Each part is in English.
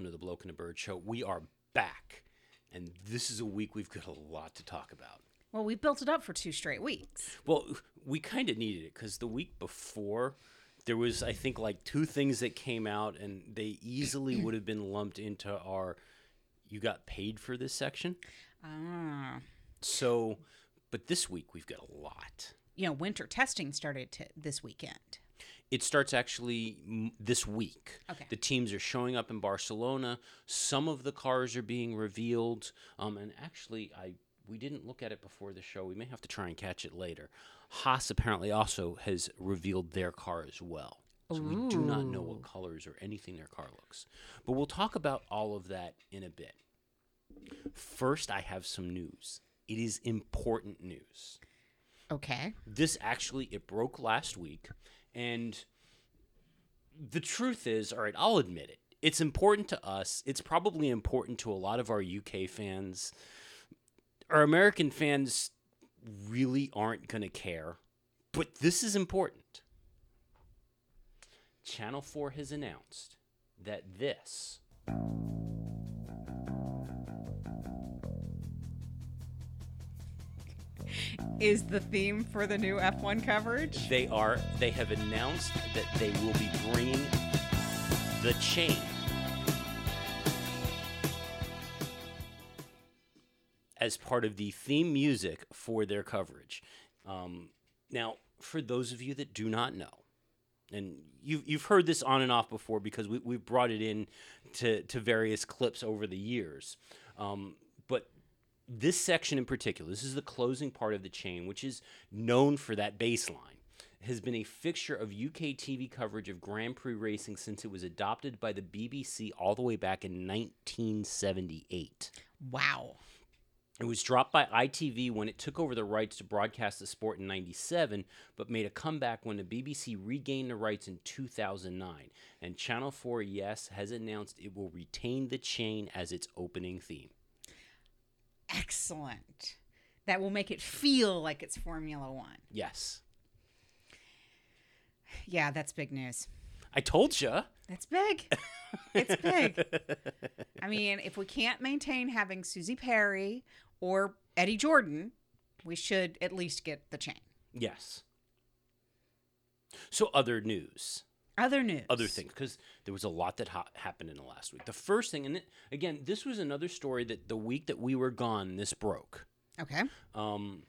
welcome to the Bloke and the Bird Show. We are back, and this is a week we've got a lot to talk about. Well, we built it up for two straight weeks. Well, we kind of needed it because the week before, there was, I think, like two things that came out, and they easily would have been lumped into our you got paid for this section. Ah. So, but this week we've got a lot. You know, winter testing started this weekend. It starts actually m- this week. Okay. The teams are showing up in Barcelona. Some of the cars are being revealed. Um, and actually, I we didn't look at it before the show. We may have to try and catch it later. Haas apparently also has revealed their car as well. So we do not know what colors or anything their car looks. But we'll talk about all of that in a bit. First, I have some news. It is important news Okay. this actually it broke last week and the truth is all right i'll admit it. It's important to us. It's probably important to a lot of our uk fans. Our american fans really aren't going to care but this is important. Channel 4 has announced that this Is the theme for the new F1 coverage? they are they have announced that they will be bringing the chain as part of the theme music for their coverage. Um, now, for those of you that do not know, and you've, you've heard this on and off before because we, we've brought it in to, to various clips over the years. Um, this section in particular, this is the closing part of the chain, which is known for that baseline, has been a fixture of UK TV coverage of Grand Prix racing since it was adopted by the BBC all the way back in 1978. Wow. It was dropped by ITV when it took over the rights to broadcast the sport in 97, but made a comeback when the BBC regained the rights in 2009. And Channel 4, yes, has announced it will retain the chain as its opening theme. Excellent. That will make it feel like it's Formula One. Yes. Yeah, that's big news. I told you. That's big. it's big. I mean, if we can't maintain having Suzi Perry or Eddie Jordan, we should at least get the chain. Yes. So, other news. Other news. other things because there was a lot that ha- happened in the last week. The first thing, and it, again, this was another story that the week that we were gone, this broke. Okay. Um,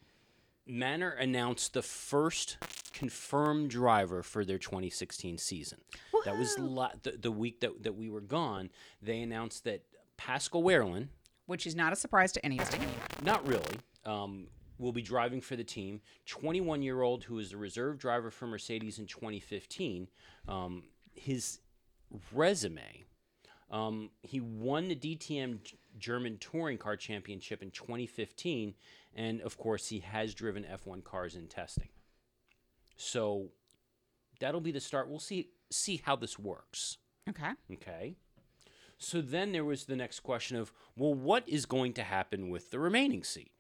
Manor announced the first confirmed driver for their 2016 season. That was la- the, the week that, that we were gone. They announced that Pascal Wehrlein, Which is not a surprise to any of us. not really, um, will be driving for the team. 21 year old who was the reserve driver for Mercedes in 2015. Um, his resume um, he won the DTM German Touring Car Championship in 2015, and of course, he has driven F1 cars in testing. So that'll be the start. We'll see see how this works. Okay. Okay. So then there was the next question of, well, what is going to happen with the remaining seat?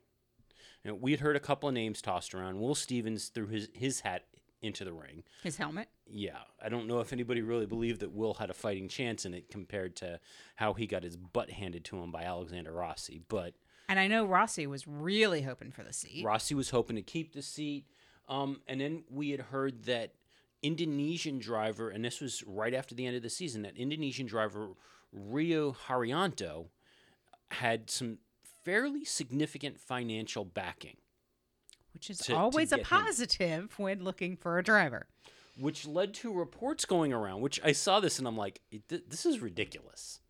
You know, we had heard a couple of names tossed around. Will Stevens threw his, his hat into the ring. His helmet. Yeah, I don't know if anybody really believed that Will had a fighting chance in it compared to how he got his butt handed to him by Alexander Rossi. But And I know Rossi was really hoping for the seat. Rossi was hoping to keep the seat. Um, and then we had heard that Indonesian driver, and this was right after the end of the season, that Indonesian driver Rio Haryanto had some fairly significant financial backing, which is to- to always a get him. positive when looking for a driver. which led to reports going around. Which I saw this and I'm like, this is ridiculous,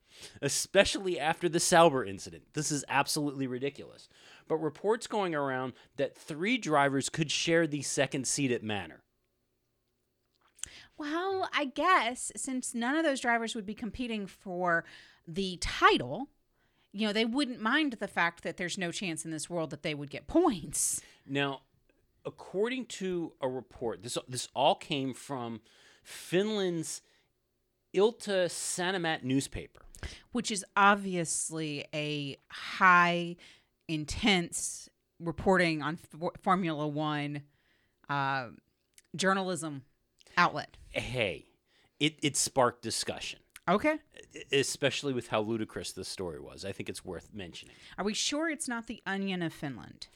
especially after the Sauber incident. This is absolutely ridiculous. But reports going around that three drivers could share the second seat at Manor. Well, I guess since none of those drivers would be competing for the title, you know, they wouldn't mind the fact that there's no chance in this world that they would get points. Now, according to a report, this this all came from Finland's Ilta Sanomat newspaper. which is obviously a high, intense reporting on for- Formula One uh, journalism outlet. Hey, it, it sparked discussion. Okay. especially with how ludicrous this story was. I think it's worth mentioning. Are we sure it's not the Onion of Finland?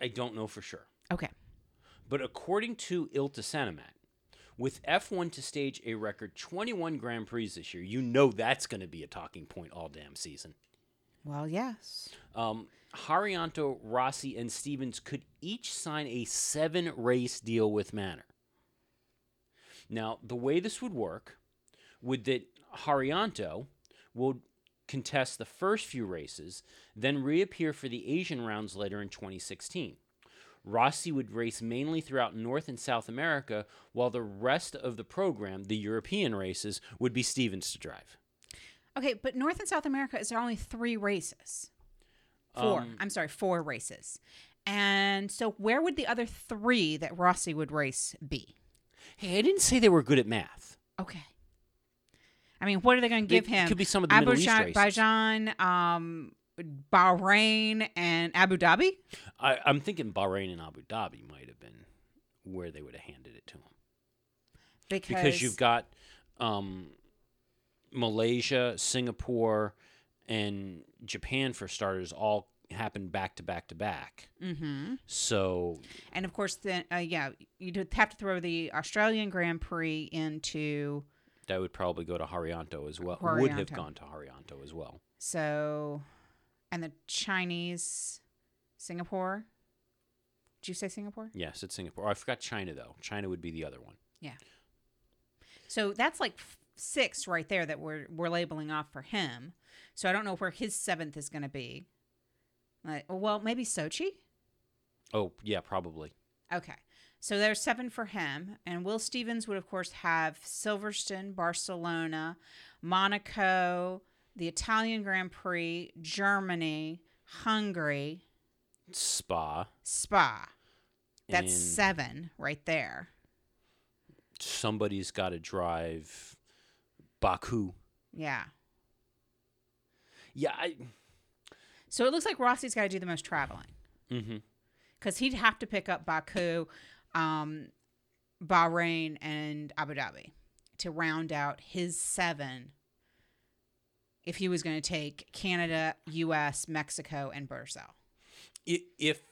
I don't know for sure. Okay. But according to Ilta Sanomat, with F1 to stage a record 21 Grand Prix this year, you know that's going to be a talking point all damn season. Well, yes. Um, Haryanto, Rossi, and Stevens could each sign a seven race deal with Manor. Now, the way this would work would that Haryanto will contest the first few races, then reappear for the Asian rounds later in 2016. Rossi would race mainly throughout North and South America, while the rest of the program, the European races, would be Stevens to drive. Okay, but North and South America is there only three races? Four. Um, I'm sorry, four races. And so where would the other three that Rossi would race be? Hey, I didn't say they were good at math. Okay. I mean, what are they going to give him? could be some of the Middle East races. Azerbaijan, um, Bahrain, and Abu Dhabi. I, I'm thinking Bahrain and Abu Dhabi might have been where they would have handed it to him Because, because you've got um, Malaysia, Singapore, and Japan for starters all happened back to back to back. hmm So And of course, then uh, yeah, you'd have to throw the Australian Grand Prix into that would probably go to Haryanto as well. Would have gone to Haryanto as well. so, and the Chinese, Singapore. Did you say Singapore? Yes, it's Singapore. Oh, I forgot China though. China would be the other one. Yeah. So that's like f- six right there that we're we're labeling off for him. So I don't know where his seventh is going to be. Like, well, maybe Sochi. Oh yeah, probably. Okay. So there's seven for him. And Will Stevens would, of course, have Silverstone, Barcelona, Monaco, the Italian Grand Prix, Germany, Hungary, Spa. Spa. That's and seven right there. somebody's got to drive Baku. Yeah. Yeah, I. So it looks like Rossi's got to do the most traveling hmm because he'd have to pick up Baku, um, Bahrain, and Abu Dhabi to round out his seven if he was going to take Canada, U.S., Mexico, and Brazil. if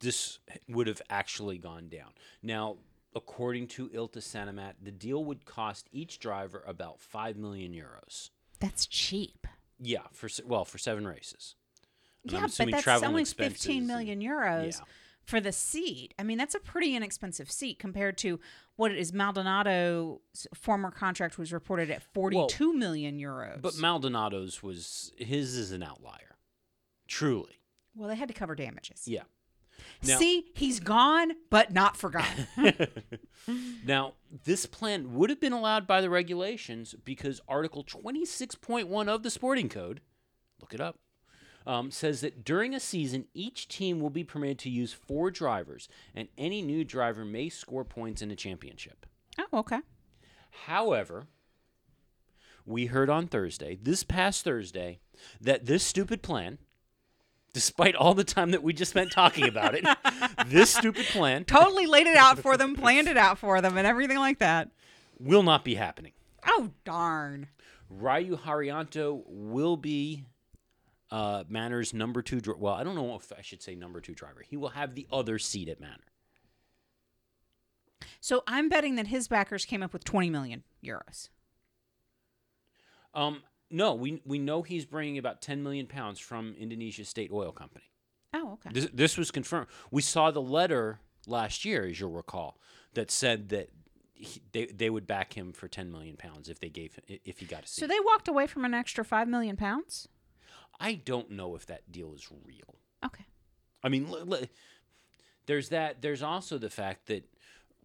this would have actually gone down. Now, according to Ilta Sanomat, the deal would cost each driver about five million euros. That's cheap. Yeah, for well, for seven races. And I'm yeah, but that's only expenses 15 and- euros Yeah. For the seat. I mean, that's a pretty inexpensive seat compared to what what is Maldonado's former contract was reported at forty-two million euros. But Maldonado's was his is an outlier, truly. well, they had to cover damages. Yeah. Now- See, he's gone, but not forgotten. Now, this plan would have been allowed by the regulations because Article 26.1 of the Sporting Code, look it up, um, says that during a season, each team will be permitted to use four drivers, and any new driver may score points in a championship. oh, okay. However, we heard on Thursday, this past Thursday, that this stupid plan, despite all the time that we just spent talking about it, this stupid plan Totally laid it out for them, planned it out for them, and everything like that. will not be happening. Oh, darn. Rio Haryanto will be uh, Manor's number two. Dri- well, I don't know if I should say number two driver. He will have the other seat at Manor. So I'm betting that his backers came up with 20 million euros. Um, no, we we know he's bringing about 10 million pounds from Indonesia state oil company. Oh, okay. This, this was confirmed. We saw the letter last year, as you'll recall, that said that he, they they would back him for 10 million pounds if they gave if he got a seat. So they walked away from an extra 5 million pounds? I don't know if that deal is real. Okay. I mean, l- l- there's that. There's also the fact that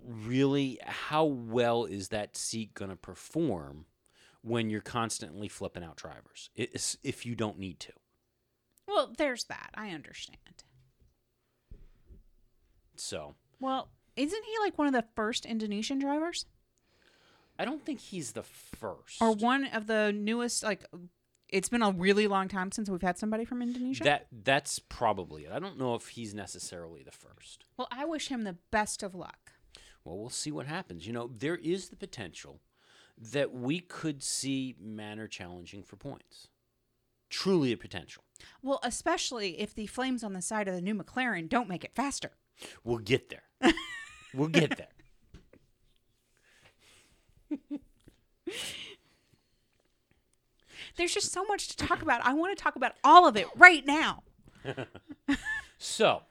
really, how well is that seat going to perform when you're constantly flipping out drivers? It's, if you don't need to. Well, there's that. I understand. So Well, isn't he like one of the first Indonesian drivers? I don't think he's the first. Or one of the newest like it's been a really long time since we've had somebody from Indonesia. that that's probably it. I don't know if he's necessarily the first. well, I wish him the best of luck. Well, we'll see what happens. You know, there is the potential that we could see Manor challenging for points. Truly a potential. Well, especially if the flames on the side of the new McLaren don't make it faster. We'll get there. we'll get there. There's just so much to talk about. I want to talk about all of it right now. So,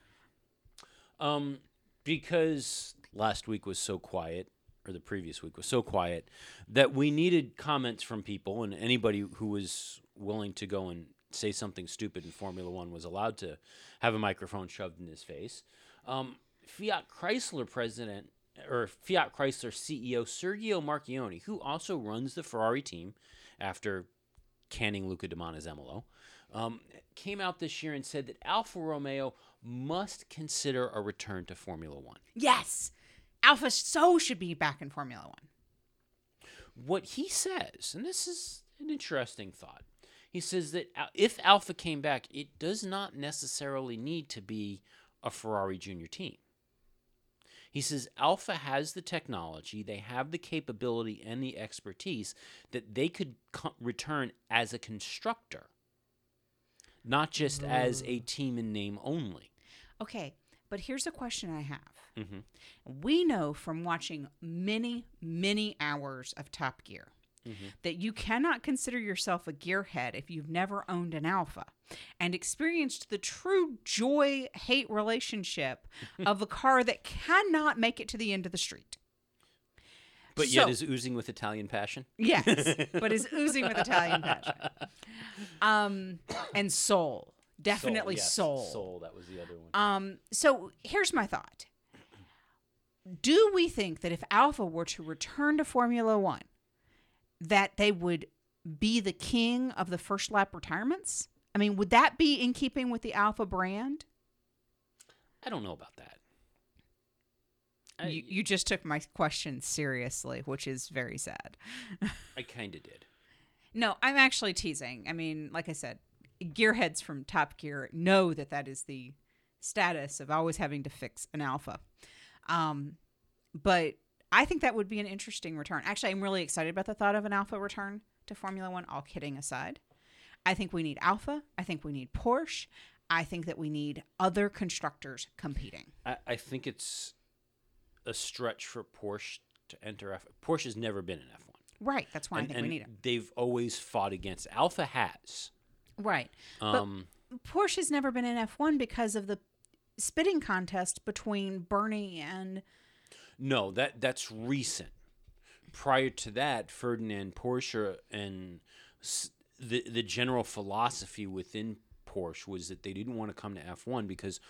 um, because last week was so quiet, or the previous week was so quiet, that we needed comments from people, and anybody who was willing to go and say something stupid in Formula One was allowed to have a microphone shoved in his face. Um, Fiat Chrysler president or Fiat Chrysler CEO Sergio Marchionne, who also runs the Ferrari team after canning Luca de Montezemolo, um, came out this year and said that Alfa Romeo must consider a return to Formula One. Yes. Alfa so should be back in Formula One. What he says, and this is an interesting thought, he says that if Alfa came back, it does not necessarily need to be a Ferrari junior team. He says Alfa has the technology, they have the capability and the expertise that they could co- return as a constructor, not just as a team in name only. Okay, but here's a question I have. Mhm. We know from watching many, many hours of Top Gear that you cannot consider yourself a gearhead if you've never owned an Alfa and experienced the true joy hate relationship of a car that cannot make it to the end of the street. But yet is oozing with Italian passion. Yes, but is oozing with Italian passion. Um, and soul. Definitely yes, soul. Soul, that was the other one. Um, so here's my thought. Do we think that if Alfa were to return to Formula One, that they would be the king of the first lap retirements? I mean, would that be in keeping with the Alfa brand? I don't know about that. I, you, you just took my question seriously, which is very sad. I kind of did. No, I'm actually teasing. I mean, like I said, gearheads from Top Gear know that that is the status of always having to fix an Alfa. Um, but I think that would be an interesting return. Actually, I'm really excited about the thought of an Alfa return to Formula One, all kidding aside. I think we need Alfa. I think we need Porsche. I think that we need other constructors competing. I, I think it's a stretch for Porsche to enter F. Porsche has never been in F1. Right. That's why and, I think we need it. They've always fought against Alfa has. Right. Um, Porsche has never been in F1 because of the spitting contest between Bernie and no, that that's recent. Prior to that, Ferdinand Porsche and the the general philosophy within Porsche was that they didn't want to come to F1 because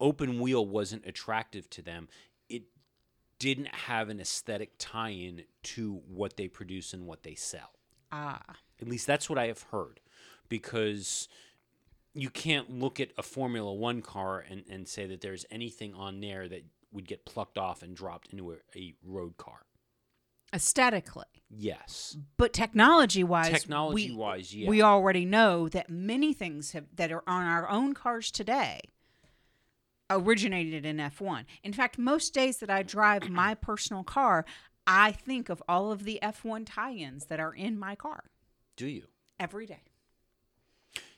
open wheel wasn't attractive to them. It didn't have an aesthetic tie-in to what they produce and what they sell. ah At least that's what I have heard. Because you can't look at a Formula One car and, and say that there's anything on there that would get plucked off and dropped into a, a road car. aesthetically. Yes. But technology wise, Technology wise, yeah. we already know that many things have, that are on our own cars today originated in F1. In fact, most days that I drive my personal car, I think of all of the F1 tie ins that are in my car Do you? every day.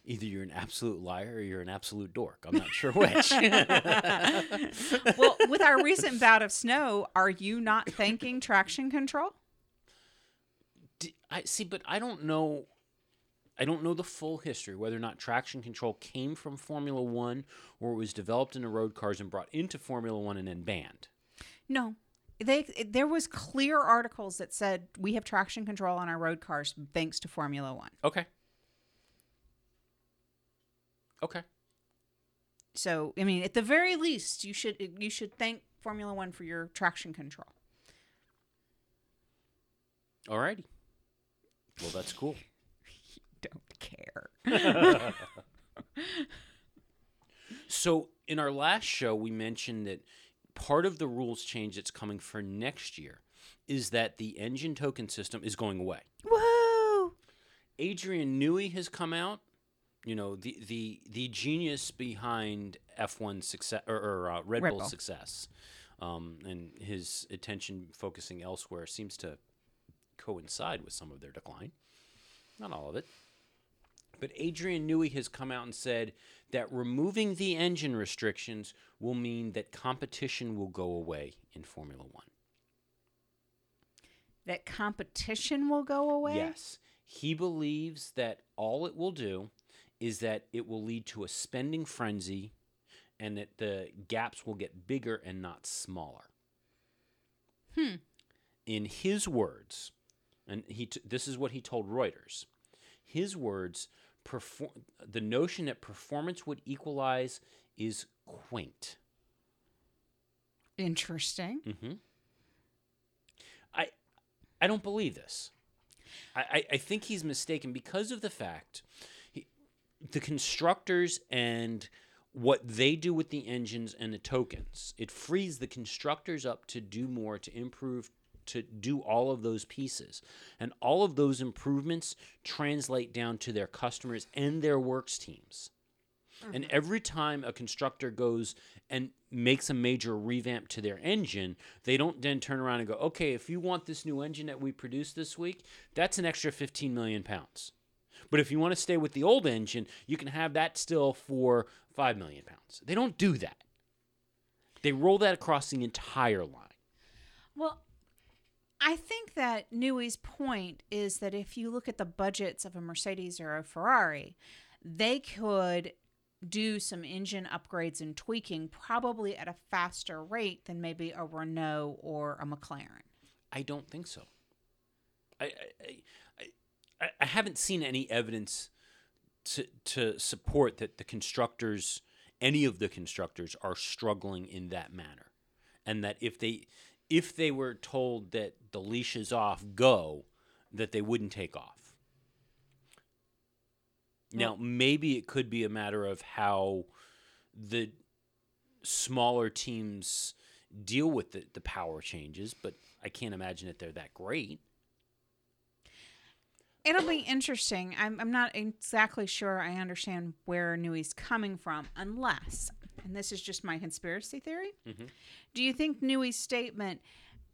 Either you're an absolute liar or you're an absolute dork. I'm not sure which. well, with our recent bout of snow, are you not thanking traction control? D- I see, but I don't know. I don't know the full history, whether or not traction control came from Formula One or it was developed into road cars and brought into Formula One and then banned. No. They there was clear articles that said we have traction control on our road cars thanks to Formula 1. Okay. Okay. So, I mean, at the very least, you should you should thank Formula 1 for your traction control. Alrighty. Well, that's cool. Don't care. So, in our last show, we mentioned that part of the rules change that's coming for next year is that the engine token system is going away. Woo! Adrian Newey has come out. You know the the the genius behind F1 success or, or uh, Red, Red Bull Bull. success, um, and his attention focusing elsewhere seems to coincide with some of their decline. Not all of it. But Adrian Newey has come out and said that removing the engine restrictions will mean that competition will go away in Formula One. That competition will go away? Yes. He believes that all it will do is that it will lead to a spending frenzy and that the gaps will get bigger and not smaller. Hmm. In his words, and he t- this is what he told Reuters. His words, perform- the notion that performance would equalize is quaint. Interesting. Mm-hmm. I I don't believe this. I, I, I think he's mistaken because of the fact the constructors and what they do with the engines and the tokens. It frees the constructors up to do more, to improve, to do all of those pieces. And all of those improvements translate down to their customers and their works teams. And mm-hmm. every time a constructor goes and makes a major revamp to their engine, they don't then turn around and go, okay, if you want this new engine that we produced this week, that's an extra 15 million pounds. But if you want to stay with the old engine, you can have that still for 5 million pounds. They don't do that. They roll that across the entire line. Well, I think that Newey's point is that if you look at the budgets of a Mercedes or a Ferrari, they could do some engine upgrades and tweaking probably at a faster rate than maybe a Renault or a McLaren. I don't think so. I I, I, I, haven't seen any evidence to to support that the constructors, any of the constructors, are struggling in that manner, and that if they if they were told that the leash is off, go, that they wouldn't take off. Now, maybe it could be a matter of how the smaller teams deal with the, the power changes, but I can't imagine that they're that great. It'll be interesting. I'm, I'm not exactly sure I understand where Newey's coming from, unless, and this is just my conspiracy theory. Mhm. Do you think Newey's statement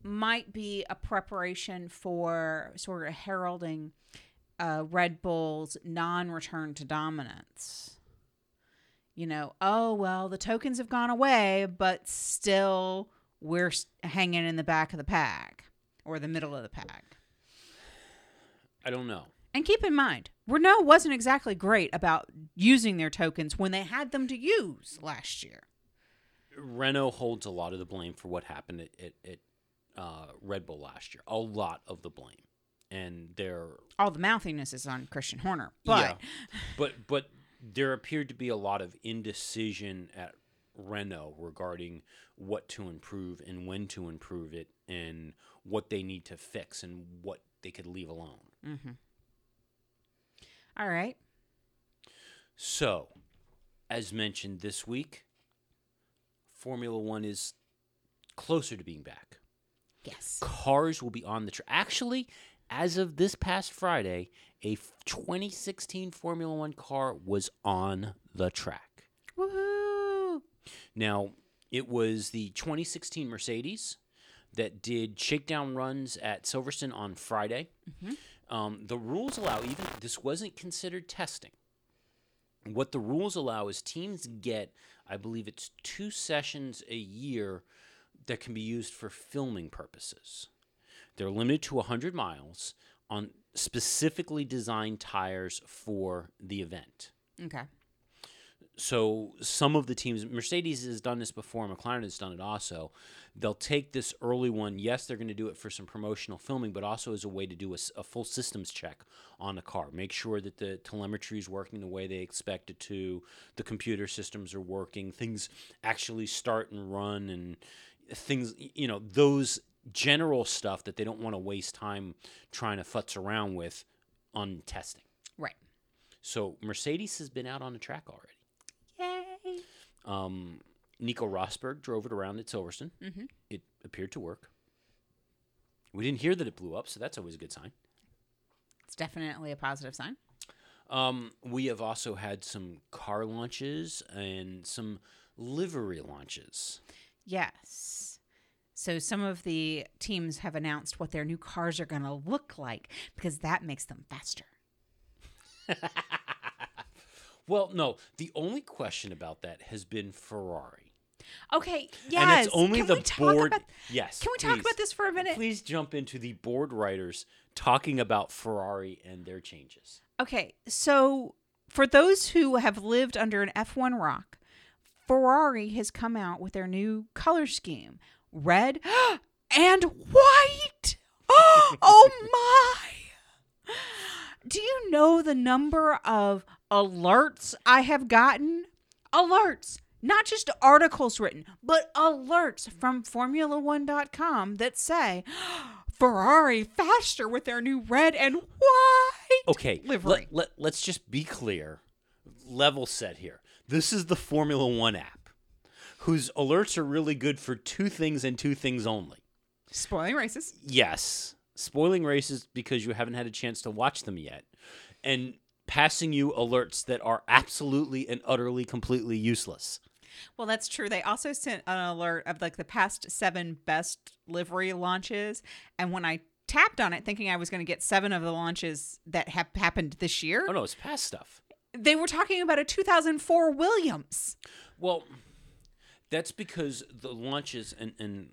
might be a preparation for sort of heralding uh, Red Bull's non return to dominance? You know, oh, well, the tokens have gone away, but still we're hanging in the back of the pack or the middle of the pack. I don't know. And keep in mind, Renault wasn't exactly great about using their tokens when they had them to use last year. Renault holds a lot of the blame for what happened at, at, at uh, Red Bull last year. A lot of the blame, and they're All the mouthiness is on Christian Horner, but yeah, but but there appeared to be a lot of indecision at Renault regarding what to improve and when to improve it, and what they need to fix and what they could leave alone. Mm-hmm. all right. So, as mentioned this week, Formula One is closer to being back. Yes. Cars will be on the track. Actually, as of this past Friday, a 2016 Formula One car was on the track. Woohoo! Now, it was the 2016 Mercedes that did shakedown runs at Silverstone on Friday. Mm-hmm. Um, the rules allow, even this wasn't considered testing. What the rules allow is teams get, I believe it's two sessions a year that can be used for filming purposes. They're limited to 100 miles on specifically designed tires for the event. Okay. So some of the teams, Mercedes has done this before, McLaren has done it also. They'll take this early one. Yes, they're going to do it for some promotional filming, but also as a way to do a full systems check on the car. Make sure that the telemetry is working the way they expect it to, the computer systems are working, things actually start and run, and things, you know, those general stuff that they don't want to waste time trying to futz around with on testing. Right. So Mercedes has been out on the track already. Um, Nico Rosberg drove it around at Silverstone. Mhm. It appeared to work. We didn't hear that it blew up, so that's always a good sign. It's definitely a positive sign. Um, we have also had some car launches and some livery launches. Yes. So some of the teams have announced what their new cars are going to look like because that makes them faster. Well, no. The only question about that has been Ferrari. Okay, yes. And it's only Can the board. about- yes. Can we talk please. about this for a minute? Please jump into the board writers talking about Ferrari and their changes. Okay, so for those who have lived under an F1 rock, Ferrari has come out with their new color scheme red and white. oh my! Do you know the number of alerts I have gotten? Alerts, not just articles written, but alerts from Formula1.com that say Ferrari faster with their new red and white Okay, livery. Let, let, us just be clear, level set here. This is the Formula One app, whose alerts are really good for two things and two things only. Spoiling races. Yes, spoiling races because you haven't had a chance to watch them yet, and passing you alerts that are absolutely and utterly completely useless. Well, that's true. They also sent an alert of like the past seven best livery launches, and when I tapped on it, thinking I was going to get seven of the launches that have happened this year, Oh no, it's past stuff. they were talking about a 2004 Williams. Well, that's because the launches and and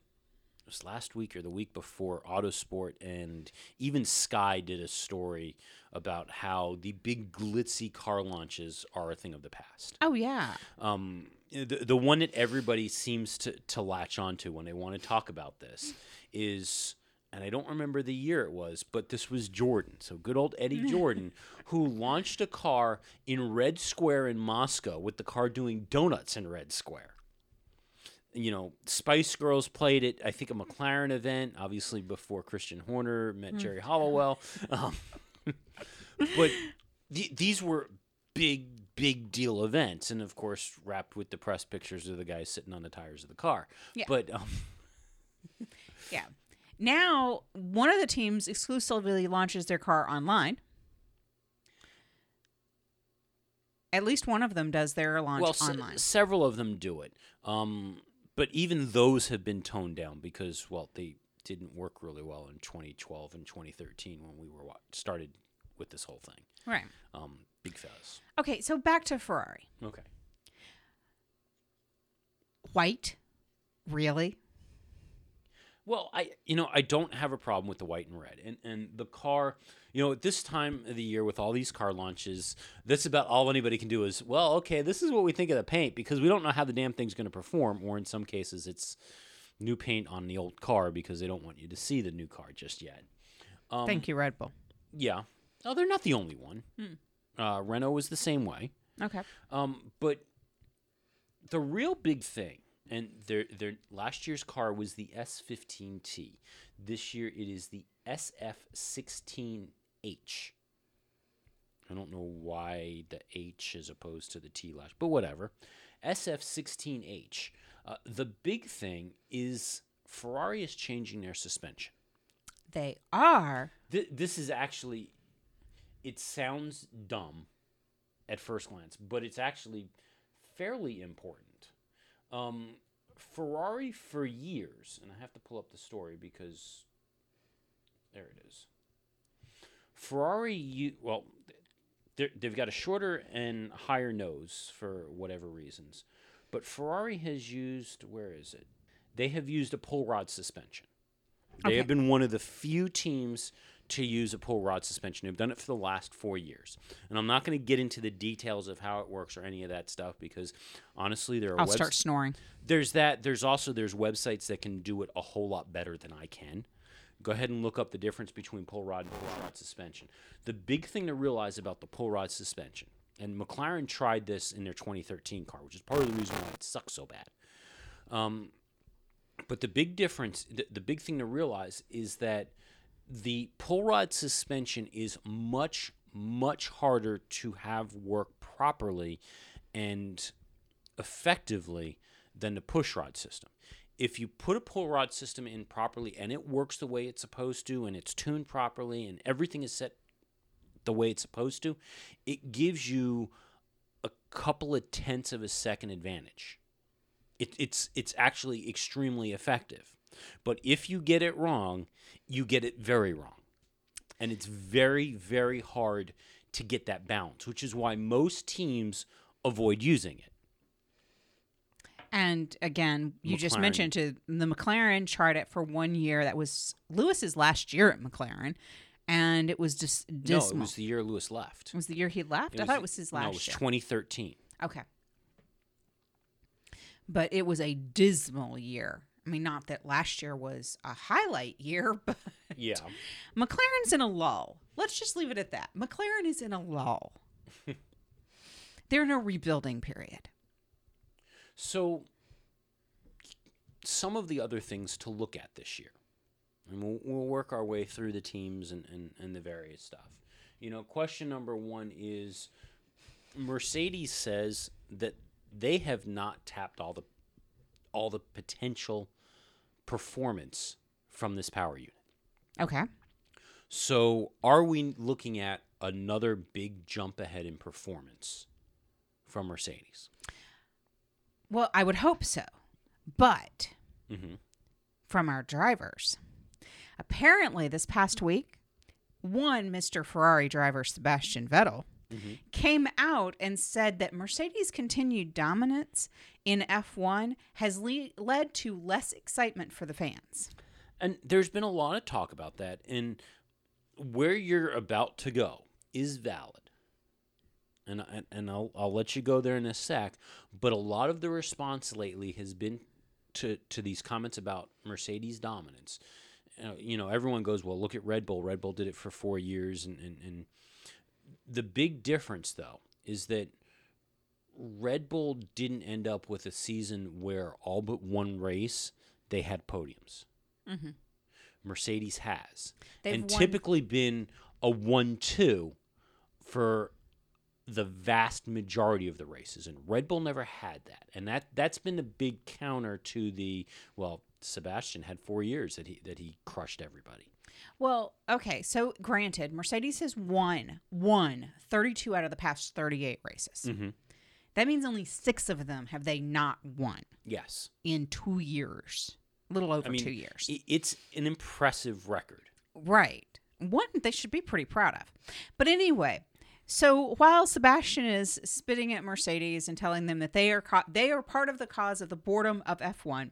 was last week or the week before Autosport and even Sky did a story about how the big glitzy car launches are a thing of the past. Oh yeah, Um, the, the one that everybody seems to, to latch onto when they want to talk about this is, and I don't remember the year it was, but this was Jordan. So good old Eddie Jordan, who launched a car in Red Square in Moscow with the car doing donuts in Red Square. You know, Spice Girls played it, I think, a McLaren event, obviously before Christian Horner met Geri Halliwell. Um, but th- these were big, big deal events, and of course, wrapped with the press pictures of the guys sitting on the tires of the car. Yeah. But um, yeah. Now one of the teams exclusively launches their car online. At least one of them does their launch well, se- online. several of them do it. Um, but even those have been toned down because, well, they didn't work really well in 2012 and 2013 when we were started with this whole thing. right. Um, big fuzz. Okay, so back to Ferrari. Okay. White, really? Well, I you know I don't have a problem with the white and red, and and the car, you know, at this time of the year with all these car launches, that's about all anybody can do is well, okay, this is what we think of the paint because we don't know how the damn thing's going to perform, or in some cases it's new paint on the old car because they don't want you to see the new car just yet. Um, Thank you, Red Bull. Yeah, oh, they're not the only one. Uh, Renault was the same way. Okay. Um, but the real big thing, and their their last year's car was the S15T. This year it is the SF16H. I don't know why the H is opposed to the T last, but whatever. SF16H. Uh, the big thing is Ferrari is changing their suspension. They are. Th- this is actually, it sounds dumb at first glance, but it's actually fairly important. Um, Ferrari for years, and I have to pull up the story because there it is. Ferrari, you well, they've got a shorter and higher nose for whatever reasons, but Ferrari has used where is it? They have used a pull rod suspension. They Okay. have been one of the few teams to use a pull rod suspension. They've done it for the last four years, and I'm not going to get into the details of how it works or any of that stuff because honestly, there are I'll webs- start snoring. there's that. There's also there's websites that can do it a whole lot better than I can. Go ahead and look up the difference between pull rod and pull rod suspension. The big thing to realize about the pull rod suspension, and McLaren tried this in their 2013 car, which is part of the reason why it sucks so bad. Um, but the big difference, the, the big thing to realize is that the pull rod suspension is much, much harder to have work properly and effectively than the push rod system. If you put a pull rod system in properly and it works the way it's supposed to and it's tuned properly and everything is set the way it's supposed to, it gives you a couple of tenths of a second advantage. It, it's it's actually extremely effective. But if you get it wrong, you get it very wrong. And it's very, very hard to get that balance, which is why most teams avoid using it. And again, you just mentioned to the McLaren tried it for one year. That was Lewis's last year at McLaren, and it was just No, dismal. it was the year Lewis left. It was the year he left. I thought it was his last year. no, it was year. 2013. Okay. But it was a dismal year. I mean, not that last year was a highlight year, but Yeah. McLaren's in a lull. Let's just leave it at that. McLaren is in a lull. They're in a rebuilding period. So, some of the other things to look at this year, and we'll, we'll work our way through the teams and, and, and the various stuff. You know, question number one is Mercedes says that they have not tapped all the all the potential performance from this power unit. Okay. So, are we looking at another big jump ahead in performance from Mercedes? Well, I would hope so. But Mhm. from our drivers, apparently this past week, one Mr. Ferrari driver, Sebastian Vettel, came out and said that Mercedes' continued dominance in F1 has le- led to less excitement for the fans. And there's been a lot of talk about that. And where you're about to go is valid. And, and, and I'll, I'll let you go there in a sec. But a lot of the response lately has been to, to these comments about Mercedes dominance. Uh, you know, everyone goes, well, look at Red Bull. Red Bull did it for four years. And, and, and the big difference, though, is that Red Bull didn't end up with a season where all but one race they had podiums. Mm-hmm. Mercedes has, They've and won- typically been a one-two for the vast majority of the races, and Red Bull never had that, and that that's been the big counter to the well. Sebastian had four years that he that he crushed everybody. Well, okay, so granted, Mercedes has won, won 32 out of the past 38 races. Mm-hmm. That means only six of them have they not won Yes, in two years, a little over I mean two years. it's an impressive record. Right. One they should be pretty proud of. But anyway, so while Sebastian is spitting at Mercedes and telling them that they are co- they are part of the cause of the boredom of F1,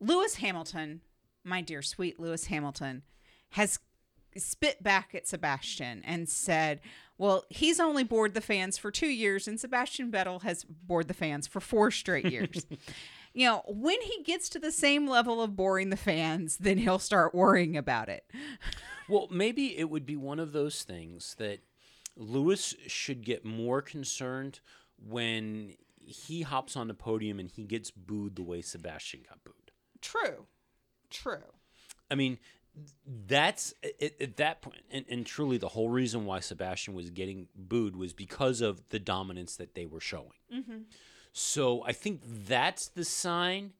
Lewis Hamilton, my dear sweet Lewis Hamilton, has spit back at Sebastian and said, "Well, he's only bored the fans for 2 years and Sebastian Vettel has bored the fans for 4 straight years." you know, when he gets to the same level of boring the fans, then he'll start worrying about it. Well, maybe it would be one of those things that Lewis should get more concerned when he hops on the podium and he gets booed the way Sebastian got booed. True. True. I mean, that's at, at that point, and, and truly the whole reason why Sebastian was getting booed was because of the dominance that they were showing. Mm-hmm. So I think that's the sign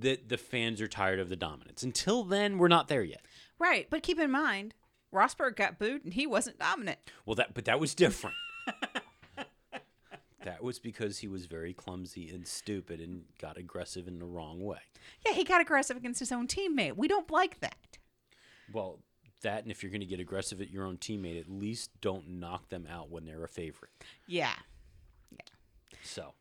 that the fans are tired of the dominance. Until then, we're not there yet. Right, but keep in mind, Rosberg got booed and he wasn't dominant. Well, that but that was different. that was because he was very clumsy and stupid and got aggressive in the wrong way. Yeah, he got aggressive against his own teammate. We don't like that. Well, that and if you're going to get aggressive at your own teammate, at least don't knock them out when they're a favorite. Yeah. So,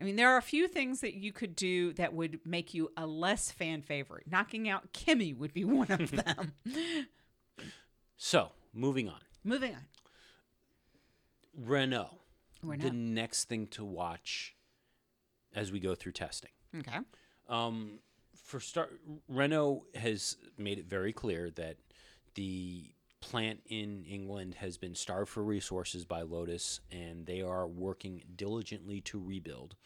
I mean, there are a few things that you could do that would make you a less fan favorite. Knocking out Kimi would be one of them. so moving on. Moving on. Renault. Renault. The next thing to watch as we go through testing. Okay. Um, for start, Renault has made it very clear that the plant in England has been starved for resources by Lotus, and they are working diligently to rebuild.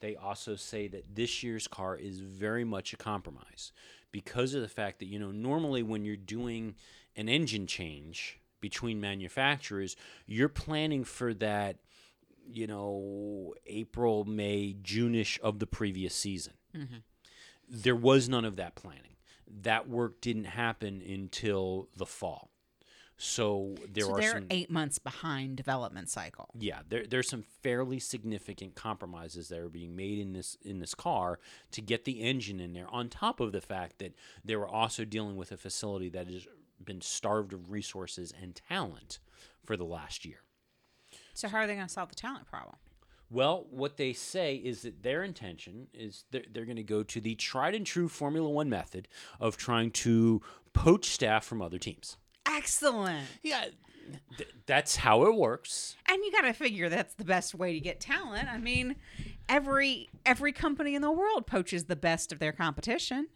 They also say that this year's car is very much a compromise because of the fact that you know normally when you're doing an engine change between manufacturers, you're planning for that you know, April, May, June-ish of the previous season. Mm-hmm. There was none of that planning. That work didn't happen until the fall. So there so are they're some eight months behind development cycle. yeah, there, there's some fairly significant compromises that are being made in this in this car to get the engine in there. On top of the fact that they were also dealing with a facility that has been starved of resources and talent for the last year. So how are they going to solve the talent problem? Well, what they say is that their intention is they're, they're going to go to the tried and true Formula One method of trying to poach staff from other teams. Excellent. Yeah, th- that's how it works. And you got to figure that's the best way to get talent. I mean, every every company in the world poaches the best of their competition.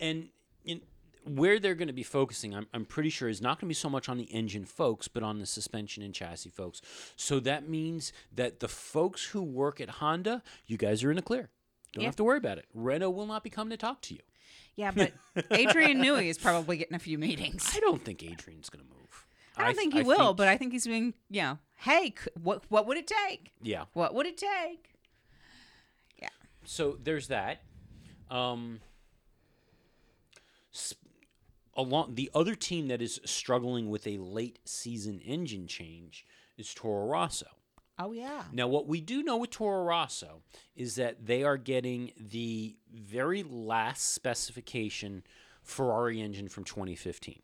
and in, where they're going to be focusing, I'm, I'm pretty sure, is not going to be so much on the engine folks, but on the suspension and chassis folks. So that means that the folks who work at Honda, you guys are in the clear. Don't Yeah. have to worry about it. Renault will not be coming to talk to you. Yeah, but Adrian Newey is probably getting a few meetings. I don't think Adrian's going to move. I don't think he will, but I think he's being, you know, hey, what what would it take? yeah. What would it take? Yeah. So there's that. Um, along the other team that is struggling with a late season engine change is Toro Rosso. Oh yeah. Now, what we do know with Toro Rosso is that they are getting the very last specification Ferrari engine from 2015.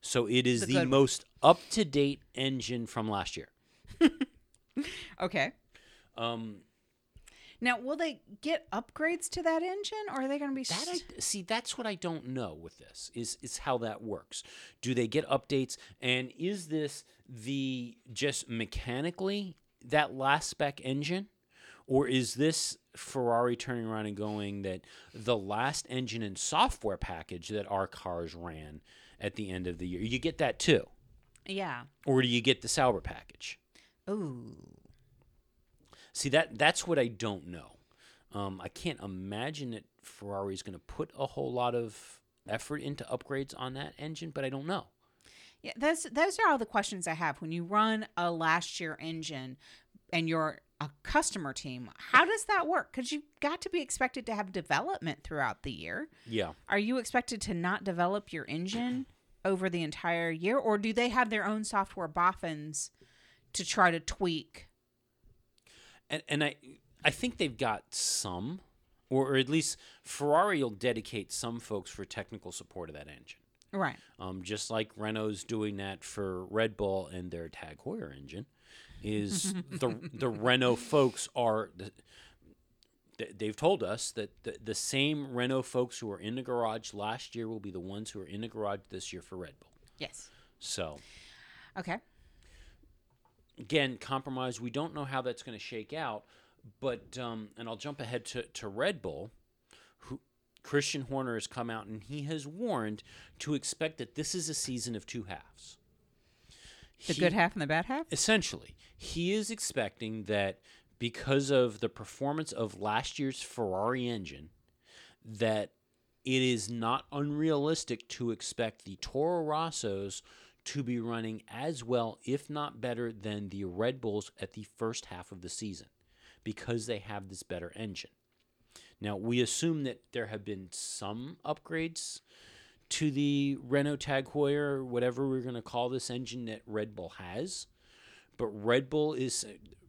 So it is the most up to date engine from last year. Okay. Um, Now, will they get upgrades to that engine, or are they going to be? That I, see, that's what I don't know with this is is how that works. Do they get updates, and is this the just mechanically that last spec engine, or is this Ferrari turning around and going that the last engine and software package that our cars ran at the end of the year? You get that too, yeah. or do you get the Sauber package? Ooh. See that that's what I don't know. Um, I can't imagine that Ferrari is going to put a whole lot of effort into upgrades on that engine, but I don't know. Yeah, those those are all the questions I have when you run a last year engine and you're a customer team. How does that work? Because you've got to be expected to have development throughout the year. Yeah, Are you expected to not develop your engine over the entire year, or do they have their own software boffins to try to tweak? And and I I think they've got some, or, or at least Ferrari will dedicate some folks for technical support of that engine. Right. Um, just like Renault's doing that for Red Bull and their Tag Heuer engine, is the the Renault folks are. The, They've told us that the, the same Renault folks who were in the garage last year will be the ones who are in the garage this year for Red Bull. Yes. So Okay. Again, compromise. We don't know how that's going to shake out, but um, and I'll jump ahead to, to Red Bull, who Christian Horner has come out and he has warned to expect that this is a season of two halves. The He- good half and the bad half. essentially, he is expecting that because of the performance of last year's Ferrari engine, that it is not unrealistic to expect the Toro Rossos to be running as well, if not better, than the Red Bulls at the first half of the season because they have this better engine. Now, we assume that there have been some upgrades to the Renault Tag Heuer, whatever we're going to call this engine that Red Bull has. But Red Bull is,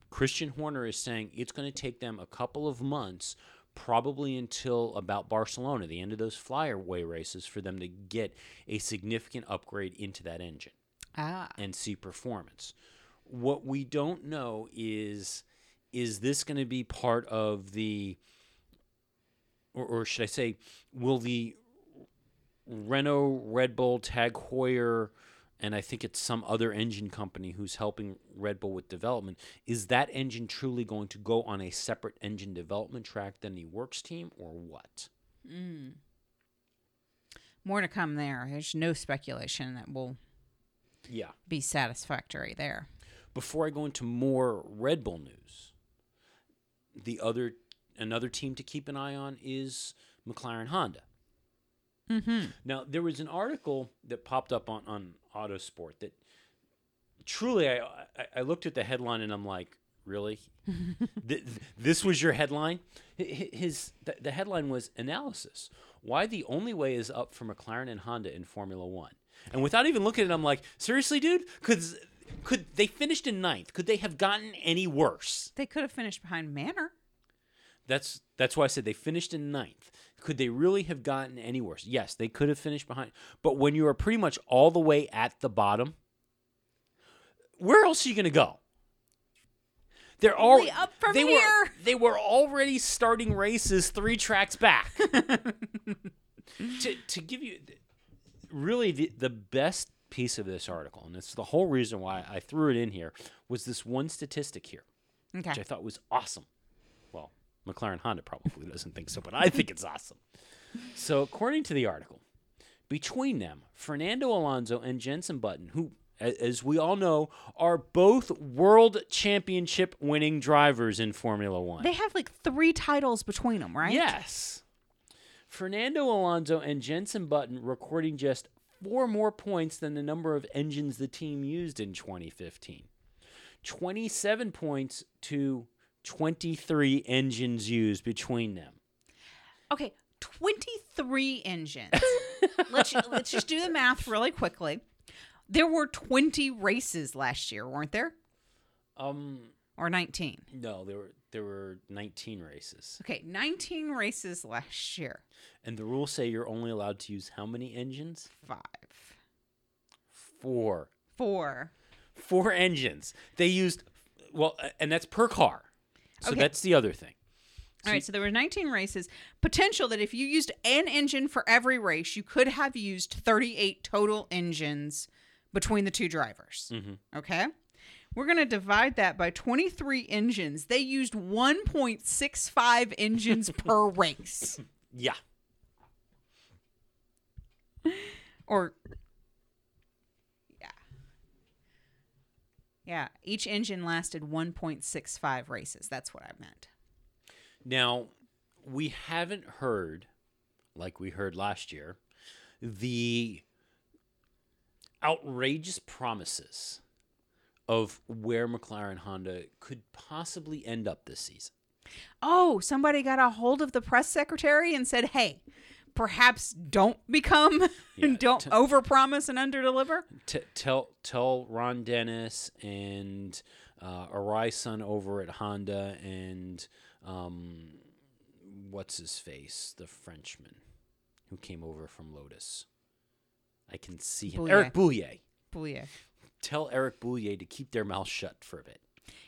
Christian Horner is saying it's going to take them a couple of months, probably until about Barcelona, the end of those flyaway races, for them to get a significant upgrade into that engine Ah. and see performance. What we don't know is is this going to be part of the or, or should I say will the Renault, Red Bull, Tag Heuer, and I think it's some other engine company who's helping Red Bull with development. Is that engine truly going to go on a separate engine development track than the works team, or what? Hmm. More to come there. There's no speculation that will Yeah. be satisfactory there. Before I go into more Red Bull news, the other another team to keep an eye on is McLaren Honda. Mm-hmm. Now, there was an article that popped up on, on Autosport that truly I, I, I looked at the headline and I'm like, really? Th- th- this was your headline? Hi- hi- His, the, the headline was Analysis Why the Only Way is Up for McLaren and Honda in Formula One. And without even looking at it, I'm like, seriously, dude? Could could they finished in ninth? Could they have gotten any worse? They could have finished behind Manor. That's that's why I said they finished in ninth. Could they really have gotten any worse? Yes, they could have finished behind. But when you are pretty much all the way at the bottom, where else are you going to go? They're all Only up from they here. Were, they were already starting races three tracks back. to to give you really the, the best piece of this article, and it's the whole reason why I threw it in here, was this one statistic here Okay. which I thought was awesome. Well, McLaren Honda probably doesn't think so, but I think it's awesome. So, according to the article, between them, Fernando Alonso and Jensen Button, who, as we all know, are both world championship winning drivers in Formula One. They have like three titles between them, right? Yes. Fernando Alonso and Jensen Button recording just four more points than the number of engines the team used in 2015. 27 points to 23 engines used between them. Okay, 23 engines. let's let's just do the math really quickly. There were 20 races last year, weren't there? Um Or 19. no, there were there were 19 races. Okay, 19 races last year. And the rules say you're only allowed to use how many engines? 5. 4. 4. Four engines. They used well, and that's per car. So Okay. that's the other thing. All right, so there were 19 races. Potential that if you used an engine for every race, you could have used 38 total engines between the two drivers. Mhm. Okay? We're going to divide that by 23 engines. They used 1.65 engines per race. Yeah. Or, Yeah, each engine lasted 1.65 races. That's what I meant. Now, we haven't heard, like we heard last year, the outrageous promises of where McLaren Honda could possibly end up this season. Oh, somebody got a hold of the press secretary and said, "Hey, perhaps don't become Yeah, and don't t- overpromise and underdeliver." T- tell tell Ron Dennis and uh, over at Honda and um, what's his face, the Frenchman who came over from Lotus. I can see him. Eric Boullier. Booyah. Tell Eric Boullier to keep their mouth shut for a bit.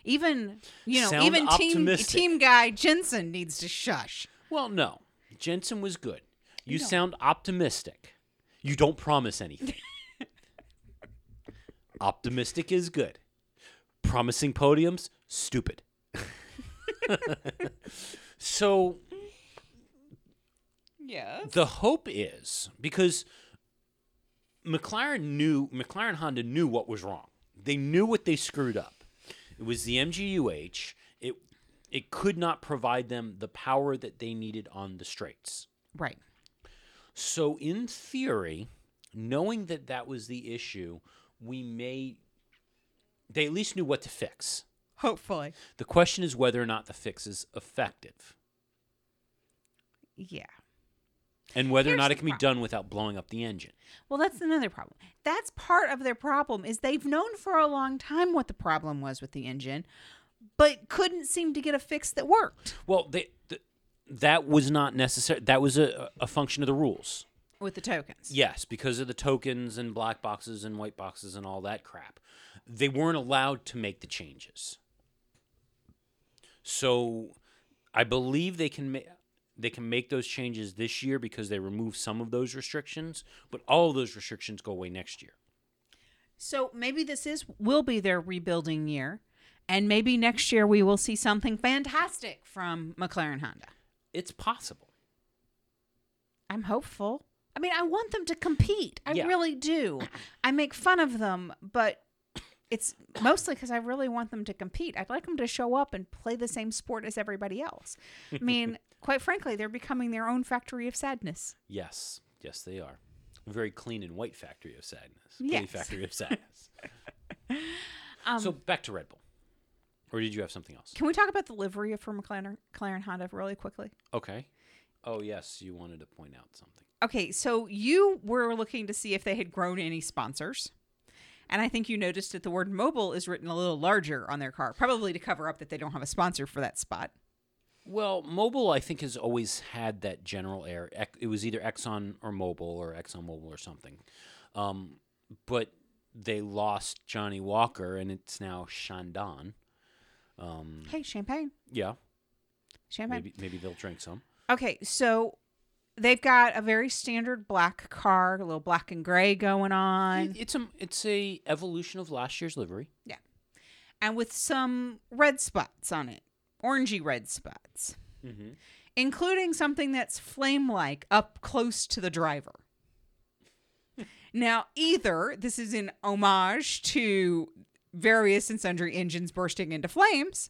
Even you know, Sound even team team guy Jensen needs to shush. Well, no, Jensen was good. You No. sound optimistic. You don't promise anything. optimistic is good. Promising podiums, stupid. so Yeah. the hope is because McLaren knew McLaren Honda knew what was wrong. They knew what they screwed up. It was the MGUH. It it could not provide them the power that they needed on the straights. Right. So in theory, knowing that that was the issue, we may they at least knew what to fix. Hopefully. The question is whether or not the fix is effective Yeah. and whether or not it can be done without blowing up the engine. Well, that's another problem. That's part of their problem is they've known for a long time what the problem was with the engine, but couldn't seem to get a fix that worked Well, they, th- that was not necessary. That was a, a function of the rules. with the tokens. Yes, because of the tokens and black boxes and white boxes and all that crap. They weren't allowed to make the changes. So I believe they can make they can make those changes this year because they remove some of those restrictions, but all of those restrictions go away next year. So maybe this is will be their rebuilding year, and maybe next year we will see something fantastic from McLaren Honda. It's possible. I'm hopeful. I mean, I want them to compete. I Yeah. really do. I make fun of them, but it's mostly because I really want them to compete. I'd like them to show up and play the same sport as everybody else. I mean, quite frankly, they're becoming their own factory of sadness. Yes, yes, they are. A very clean and white factory of sadness. Clean factory of sadness. Um, so back to Red Bull, or did you have something else? Can we talk about the livery for McLaren, McLaren Honda really quickly? Okay. Oh yes, you wanted to point out something. Okay, so you were looking to see if they had grown any sponsors. And I think you noticed that the word Mobil is written a little larger on their car, probably to cover up that they don't have a sponsor for that spot. Well, Mobil, I think, has always had that general air. It was either Exxon or Mobil or Exxon Mobil or something. Um, but they lost Johnnie Walker, and it's now Chandon. Um, Hey, champagne. yeah, Champagne. maybe maybe they'll drink some. Okay, so they've got a very standard black car, a little black and gray going on, It's a it's a evolution of last year's livery. Yeah, and with some red spots on it, orangey red spots, Mm-hmm. including something that's flame like up close to the driver. now, either this is in homage to various and sundry engines bursting into flames,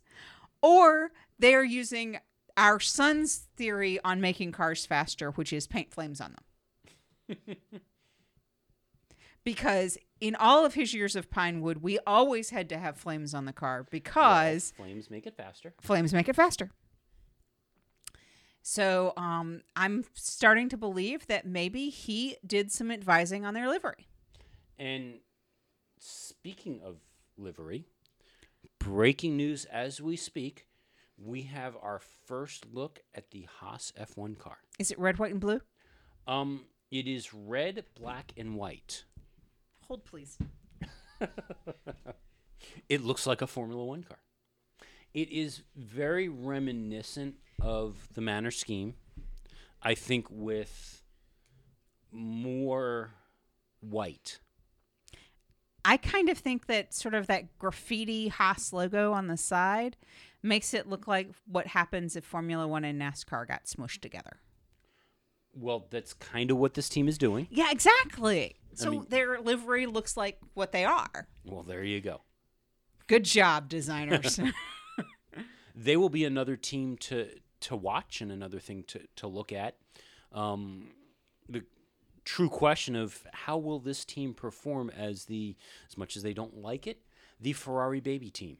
or they are using our son's theory on making cars faster, which is paint flames on them. because in all of his years of Pinewood, we always had to have flames on the car because flames make it faster. flames make it faster. So um, I'm starting to believe that maybe he did some advising on their livery. And speaking of livery, breaking news as we speak, we have our first look at the Haas F1 car. Is it red, white, and blue? Um, it is red, black, and white. Hold, please. It looks like a Formula One car. It is very reminiscent of the Manor scheme. I think with more white. I kind of think that sort of that graffiti Haas logo on the side makes it look like what happens if Formula One and NASCAR got smushed together. Well, that's kind of what this team is doing. Yeah, exactly. So mean- their livery looks like what they are. Well, there you go. Good job, designers. they will be another team to to watch and another thing to to look at. Um, the true question of how will this team perform as the as much as they don't like it, the Ferrari baby team.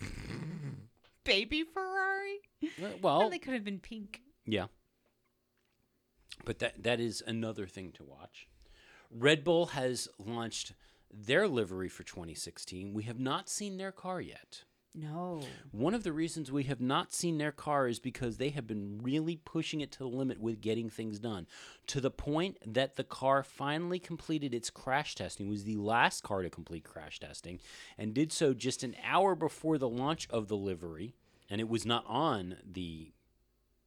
Baby Ferrari. Uh, Well, they could have been pink. yeah. But that that is another thing to watch. Red Bull has launched their livery for 2016. We have not seen their car yet. No. One of the reasons we have not seen their car is because they have been really pushing it to the limit with getting things done to the point that the car finally completed its crash testing. It was the last car to complete crash testing and did so just an hour before the launch of the livery. And it was not on the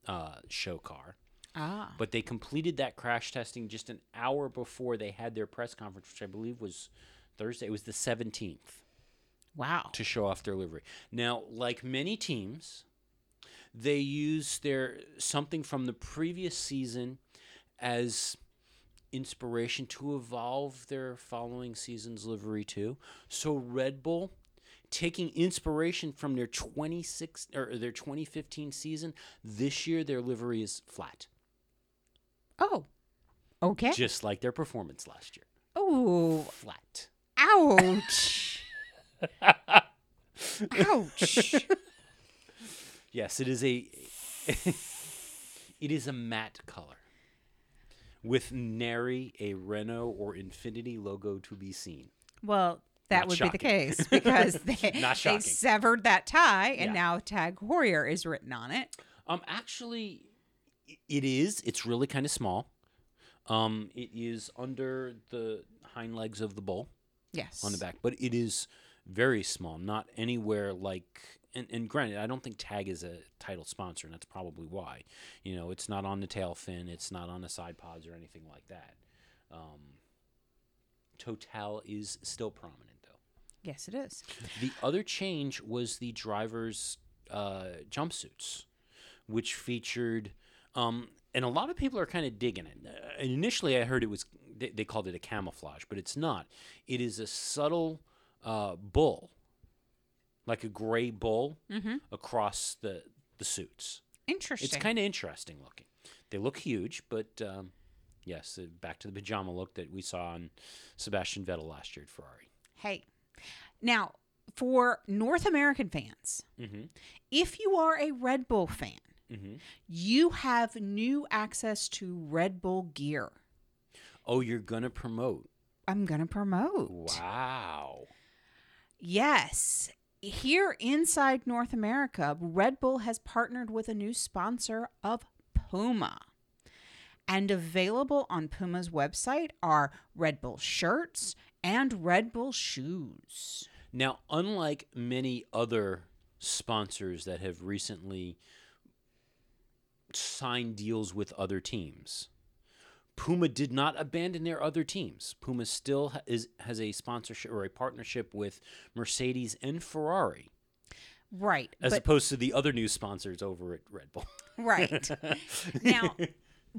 uh, show car, Ah. but they completed that crash testing just an hour before they had their press conference, which I believe was Thursday. It was the 17th Wow. to show off their livery. Now, like many teams, they use their something from the previous season as inspiration to evolve their following season's livery too. So Red Bull taking inspiration from their 26 or their 2015 season, this year their livery is flat, Oh. Okay. just like their performance last year. Oh. Flat. Ouch. Ouch. Yes, it is a it is a matte color with nary a Renault or Infiniti logo to be seen. Well, that Not would shocking. be the case because they, they severed that tie and Yeah. now Tag Heuer is written on it. Um, actually, it is. It's really kind of small. Um, it is under the hind legs of the bull Yes. on the back, but it is very small. Not anywhere like. And, and granted, I don't think Tag is a title sponsor, and that's probably why. You know, it's not on the tail fin, it's not on the side pods or anything like that. Um, Total is still prominent, though. Yes, it is. The other change was the driver's uh, jumpsuits, which featured, um, and a lot of people are kind of digging it. Uh, initially, I heard it was they, they called it a camouflage, but it's not. It is a subtle uh, bull, like a gray bull Mm-hmm. across the the suits. Interesting. It's kind of interesting looking. They look huge, but um, yes, uh, back to the pajama look that we saw on Sebastian Vettel last year at Ferrari. hey, now for North American fans, Mm-hmm. if you are a Red Bull fan, Mm-hmm. you have new access to Red Bull gear. Oh, you're gonna promote. I'm going to promote. Wow. Yes. Here inside North America, Red Bull has partnered with a new sponsor of Puma. And available on Puma's website are Red Bull shirts and Red Bull shoes. Now, unlike many other sponsors that have recently signed deals with other teams, Puma did not abandon their other teams. Puma still ha- is has a sponsorship or a partnership with Mercedes and Ferrari, Right. as but opposed to the other new sponsors over at Red Bull. right. now,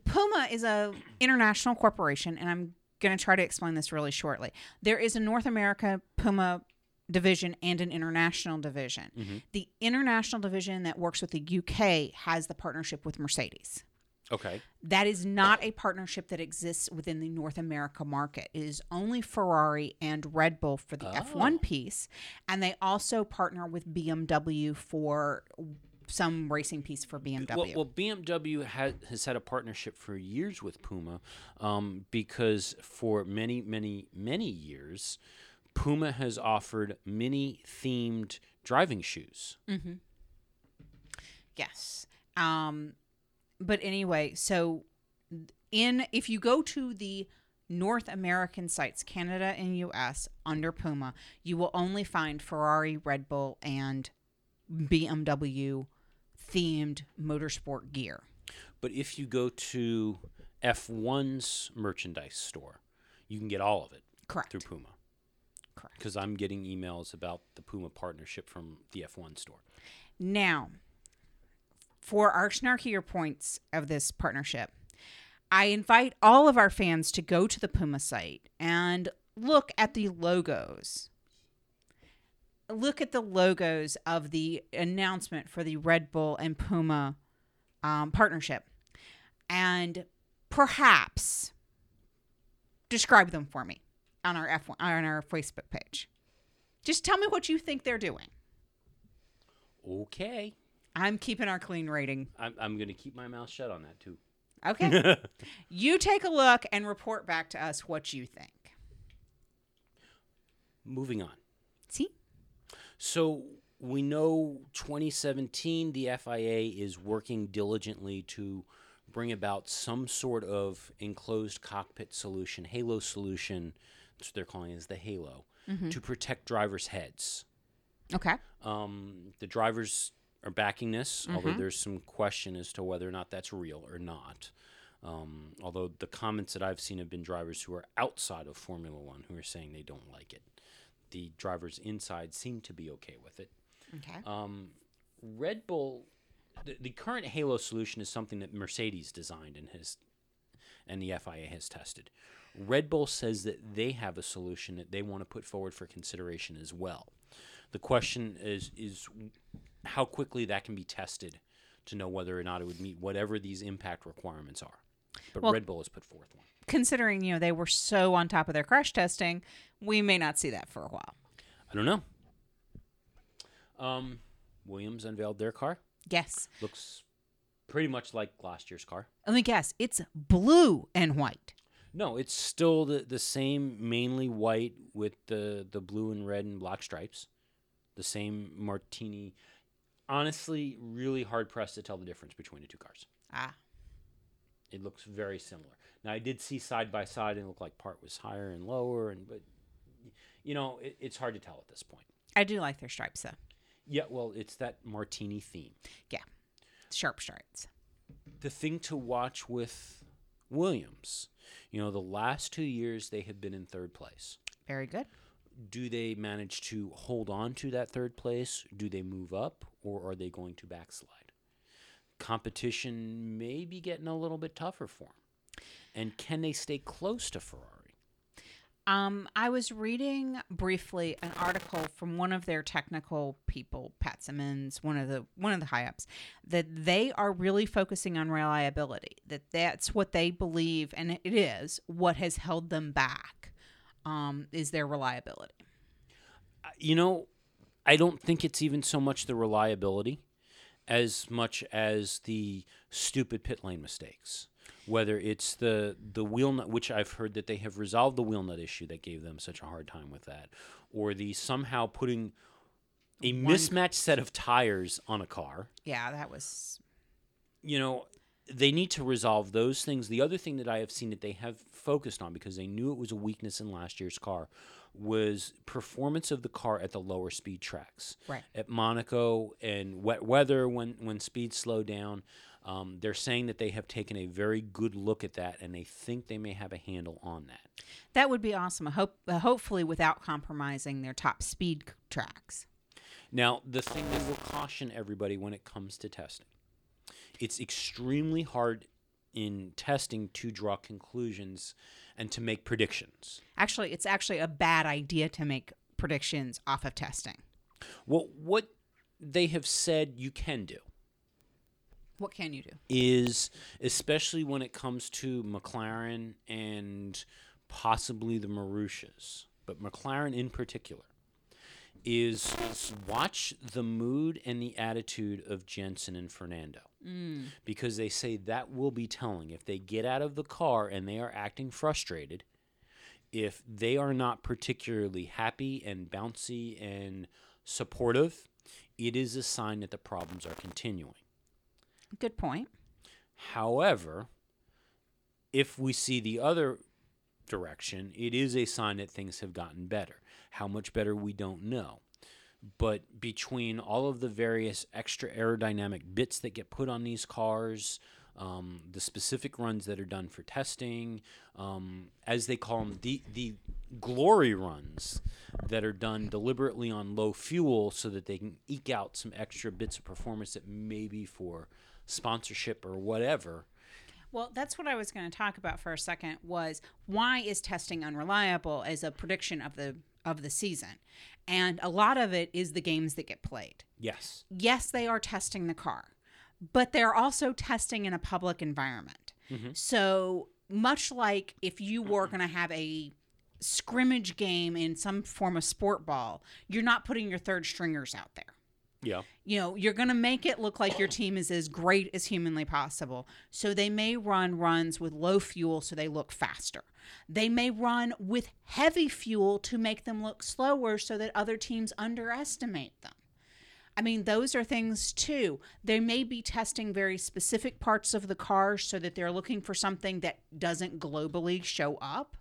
Puma is a international corporation and I'm going to try to explain this really shortly. There is a North America Puma division and an international division. Mm-hmm. The international division that works with the UK has the partnership with Mercedes. Okay. That is not a partnership that exists within the North America market. It is only Ferrari and Red Bull for the Oh. F1 piece. And they also partner with BMW for some racing piece for BMW. Well, well, BMW has, has had a partnership for years with Puma um, because for many, many, many years, Puma has offered mini themed driving shoes. Yes. Um, but anyway, so in if you go to the North American sites, Canada and US, under Puma, you will only find Ferrari, Red Bull, and BMW themed motorsport gear. But if you go to F1's merchandise store, you can get all of it Correct. through Puma. Correct. Because I'm getting emails about the Puma partnership from the F1 store. Now, for our snarkier points of this partnership, I invite all of our fans to go to the Puma site and look at the logos. Look at the logos of the announcement for the Red Bull and Puma um, partnership, and perhaps describe them for me on our F1 on our Facebook page. Just tell me what you think they're doing. Okay. I'm keeping our clean rating. I'm, I'm going to keep my mouth shut on that too. Okay. you take a look and report back to us what you think. Moving on. See? So we know 2017, the FIA is working diligently to bring about some sort of enclosed cockpit solution, Halo solution. That's what they're calling it, is the Halo, to protect drivers' heads. Okay. Um, the drivers are backing this, although there's some question as to whether or not that's real or not. Um, although the comments that I've seen have been drivers who are outside of Formula One who are saying they don't like it. The drivers inside seem to be okay with it. Okay. Um, Red Bull, the, the current Halo solution is something that Mercedes designed and has, and the FIA has tested. Red Bull says that they have a solution that they want to put forward for consideration as well. The question is is how quickly that can be tested to know whether or not it would meet whatever these impact requirements are. But Well- Red Bull has put forth one. Considering, you know, they were so on top of their crash testing, we may not see that for a while. I don't know. Um, Williams unveiled their car. Yes. Looks pretty much like last year's car. Let me guess. It's blue and white. No, it's still the, the same, mainly white with the, the blue and red and black stripes. The same martini. Honestly, really hard pressed to tell the difference between the two cars. Ah. It looks very similar. Now, I did see side by side, and it looked like part was higher and lower, and but you know, it, it's hard to tell at this point. I do like their stripes, though. Yeah, well, it's that martini theme. Yeah. Sharp stripes. the thing to watch with Williams, you know, the last two years they have been in third place. Very good. Do they manage to hold on to that third place? Do they move up or are they going to backslide? Competition may be getting a little bit tougher for them. And can they stay close to Ferrari? Um, I was reading briefly an article from one of their technical people, Pat Symonds, one of the one of the high ups, that they are really focusing on reliability. That that's what they believe, and it is what has held them back. Um, is their reliability. you know, I don't think it's even so much the reliability as much as the stupid pit lane mistakes. Whether it's the the wheel nut, which I've heard that they have resolved the wheel nut issue that gave them such a hard time with that, or the somehow putting a One- mismatched set of tires on a car. Yeah, that was You know, they need to resolve those things. The other thing that I have seen that they have focused on because they knew it was a weakness in last year's car was performance of the car at the lower speed tracks. right. At Monaco and wet weather when when speeds slow down, um, they're saying that they have taken a very good look at that and they think they may have a handle on that. That would be awesome. I hope, uh, hopefully, without compromising their top speed c- tracks. Now, the thing that will caution everybody when it comes to testing, it's extremely hard in testing to draw conclusions and to make predictions. Actually, it's actually a bad idea to make predictions off of testing. Well, what they have said you can do What can you do? is, especially when it comes to McLaren and possibly the Marussias, but McLaren in particular, is watch the mood and the attitude of Jensen and Fernando. Mm. Because they say that will be telling. If they get out of the car and they are acting frustrated, if they are not particularly happy and bouncy and supportive, it is a sign that the problems are continuing. Good point. However, if we see the other direction, it is a sign that things have gotten better. How much better, we don't know. But between all of the various extra aerodynamic bits that get put on these cars, um, the specific runs that are done for testing, um, as they call them, the, the glory runs that are done deliberately on low fuel so that they can eke out some extra bits of performance that maybe for sponsorship or whatever. Well, that's what I was going to talk about for a second was why is testing unreliable as a prediction of the of the season? And a lot of it is the games that get played. Yes. Yes, they are testing the car, but they're also testing in a public environment. Mm-hmm. So, much like if you were going to have a scrimmage game in some form of sport ball, you're not putting your third stringers out there Yeah. you know, you're going to make it look like your team is as great as humanly possible. So they may run runs with low fuel so they look faster. They may run with heavy fuel to make them look slower so that other teams underestimate them. I mean, those are things too. They may be testing very specific parts of the car so that they're looking for something that doesn't globally show up.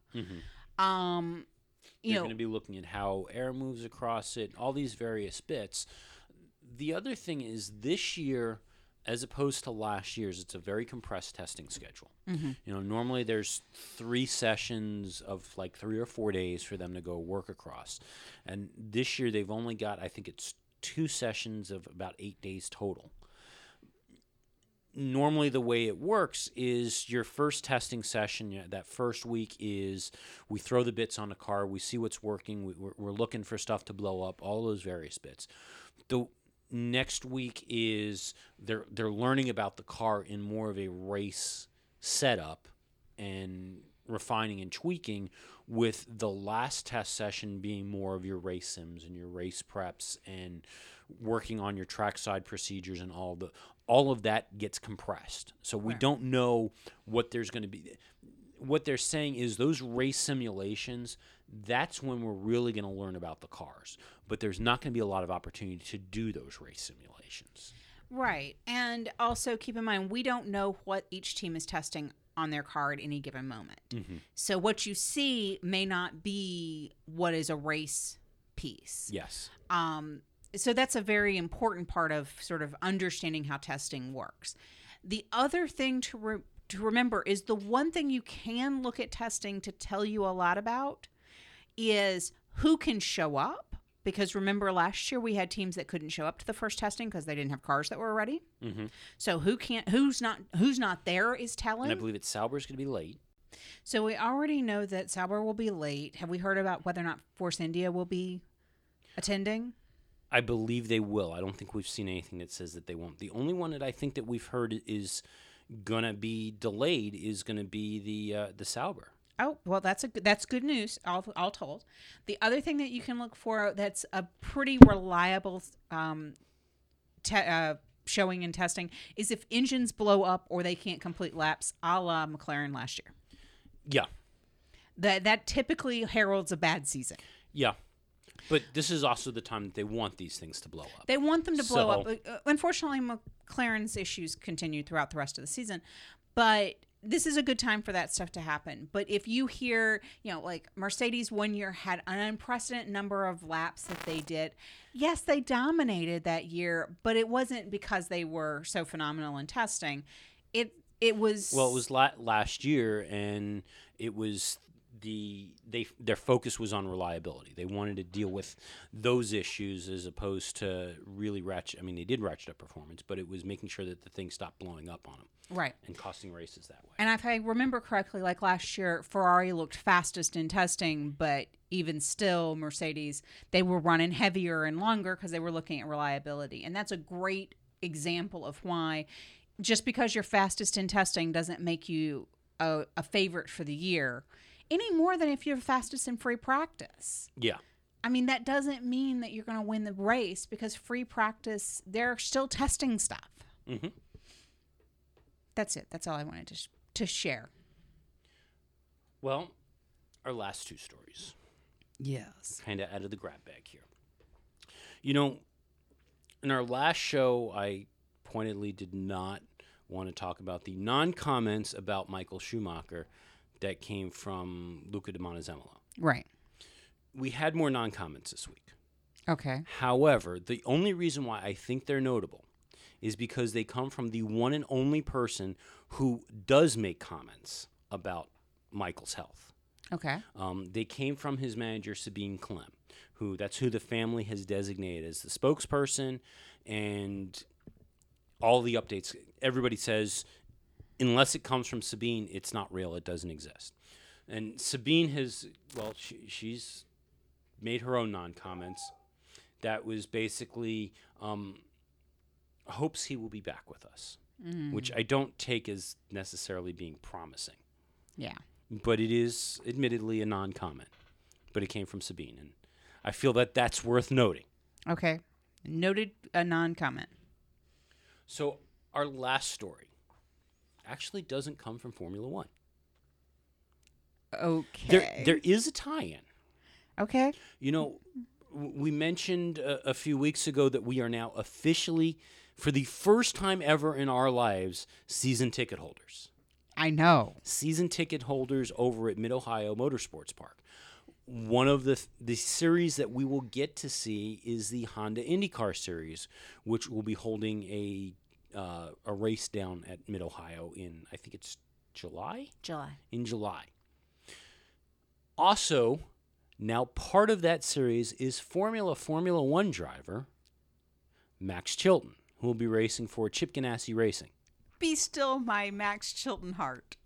Um, you You're know, going to be looking at how air moves across it, all these various bits. The other thing is this year, as opposed to last year's, it's a very compressed testing schedule. Mm-hmm. You know, normally there's three sessions of like three or four days for them to go work across, and this year they've only got I think it's two sessions of about eight days total. Normally the way it works is your first testing session that first week is we throw the bits on the car we see what's working we, we're, we're looking for stuff to blow up all those various bits. The next week is they're they're learning about the car in more of a race setup and refining and tweaking with the last test session being more of your race sims and your race preps and working on your trackside procedures and all the all of that gets compressed. So we don't know what there's going to be what they're saying is those race simulations that's when we're really going to learn about the cars but there's not going to be a lot of opportunity to do those race simulations Right. And also keep in mind, we don't know what each team is testing on their car at any given moment. So what you see may not be what is a race piece. yes Um, so that's a very important part of sort of understanding how testing works. The other thing to re- to remember is the one thing you can look at testing to tell you a lot about is who can show up. Because remember, last year we had teams that couldn't show up to the first testing because they didn't have cars that were ready. mm-hmm. So who can't, who's not, who's not there is and i telling. believe that sauber's going to be late So we already know that Sauber will be late. Have we heard about whether or not Force India will be attending? I believe they will. I don't think we've seen anything that says that they won't. The only one that I think that we've heard is gonna be delayed is gonna be the uh, the Sauber. Oh well, that's a good, that's good news. All all told, the other thing that you can look for that's a pretty reliable um, te- uh, showing and testing is if engines blow up or they can't complete laps, a la McLaren last year. Yeah, That that typically heralds a bad season. yeah. But this is also the time that they want these things to blow up. They want them to blow up. So- Uh, Unfortunately, McLaren's issues continue throughout the rest of the season, but this is a good time for that stuff to happen. But if you hear, you know, like Mercedes one year had an unprecedented number of laps that they did. Yes, they dominated that year, but it wasn't because they were so phenomenal in testing. It it was Well, it was la- last year, and it was the they their focus was on reliability. They wanted to deal with those issues as opposed to really ratchet. I mean, they did ratchet up performance, but it was making sure that the thing stopped blowing up on them right. and costing races that way. And if I remember correctly, like last year, Ferrari looked fastest in testing, but even still, Mercedes, they were running heavier and longer because they were looking at reliability. And that's a great example of why just because you're fastest in testing doesn't make you a, a favorite for the year any more than if you're fastest in free practice. Yeah, I mean, that doesn't mean that you're going to win the race because free practice, they're still testing stuff. Mhm. That's it. That's all I wanted to, sh- to share. Well, our last two stories, Yes. kind of out of the grab bag here. You know, in our last show, I pointedly did not want to talk about the non comments about Michael Schumacher that came from Luca di Montezemolo. Right. We had more non comments this week. Okay. However, the only reason why I think they're notable is because they come from the one and only person who does make comments about Michael's health. Okay. Um, they came from his manager Sabine Kehm, who that's who the family has designated as the spokesperson, and all the updates. Everybody says, unless it comes from Sabine, it's not real. It doesn't exist. And Sabine has well, she, she's made her own non-comments. That was basically um, hopes he will be back with us, which I don't take as necessarily being promising Yeah. but it is admittedly a non-comment. But it came from Sabine, and I feel that that's worth noting. Okay. Noted a non comment. So our last story actually doesn't come from Formula One. Okay. There, there is a tie-in. okay. You know, we mentioned a, a few weeks ago that we are now officially, for the first time ever in our lives, season ticket holders. I know. season ticket holders over at Mid Ohio Motorsports Park. One of the the series that we will get to see is the Honda IndyCar series, which will be holding a uh, a race down at Mid Ohio in I think it's July July. in July. Also, now part of that series is Formula Formula One driver Max Chilton, who will be racing for Chip Ganassi Racing. Be still my Max Chilton heart.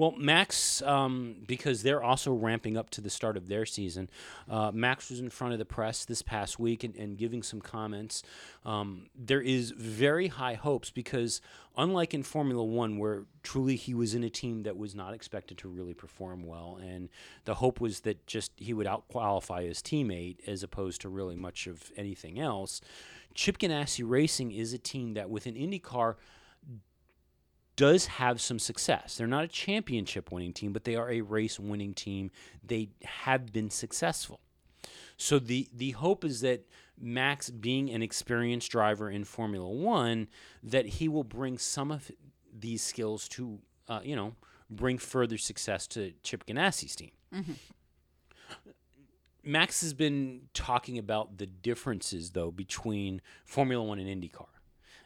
Well, Max, um, because they're also ramping up to the start of their season, uh, Max was in front of the press this past week and, and giving some comments. Um, there is very high hopes because, unlike in Formula One, where truly he was in a team that was not expected to really perform well, and the hope was that just he would outqualify his teammate as opposed to really much of anything else. Chip Ganassi Racing is a team that, with an IndyCar, does have some success. They're not a championship winning team, but they are a race winning team. They have been successful. So the the hope is that Max, being an experienced driver in Formula One, that he will bring some of these skills to uh, you know bring further success to Chip Ganassi's team. Max has been talking about the differences though between Formula One and IndyCar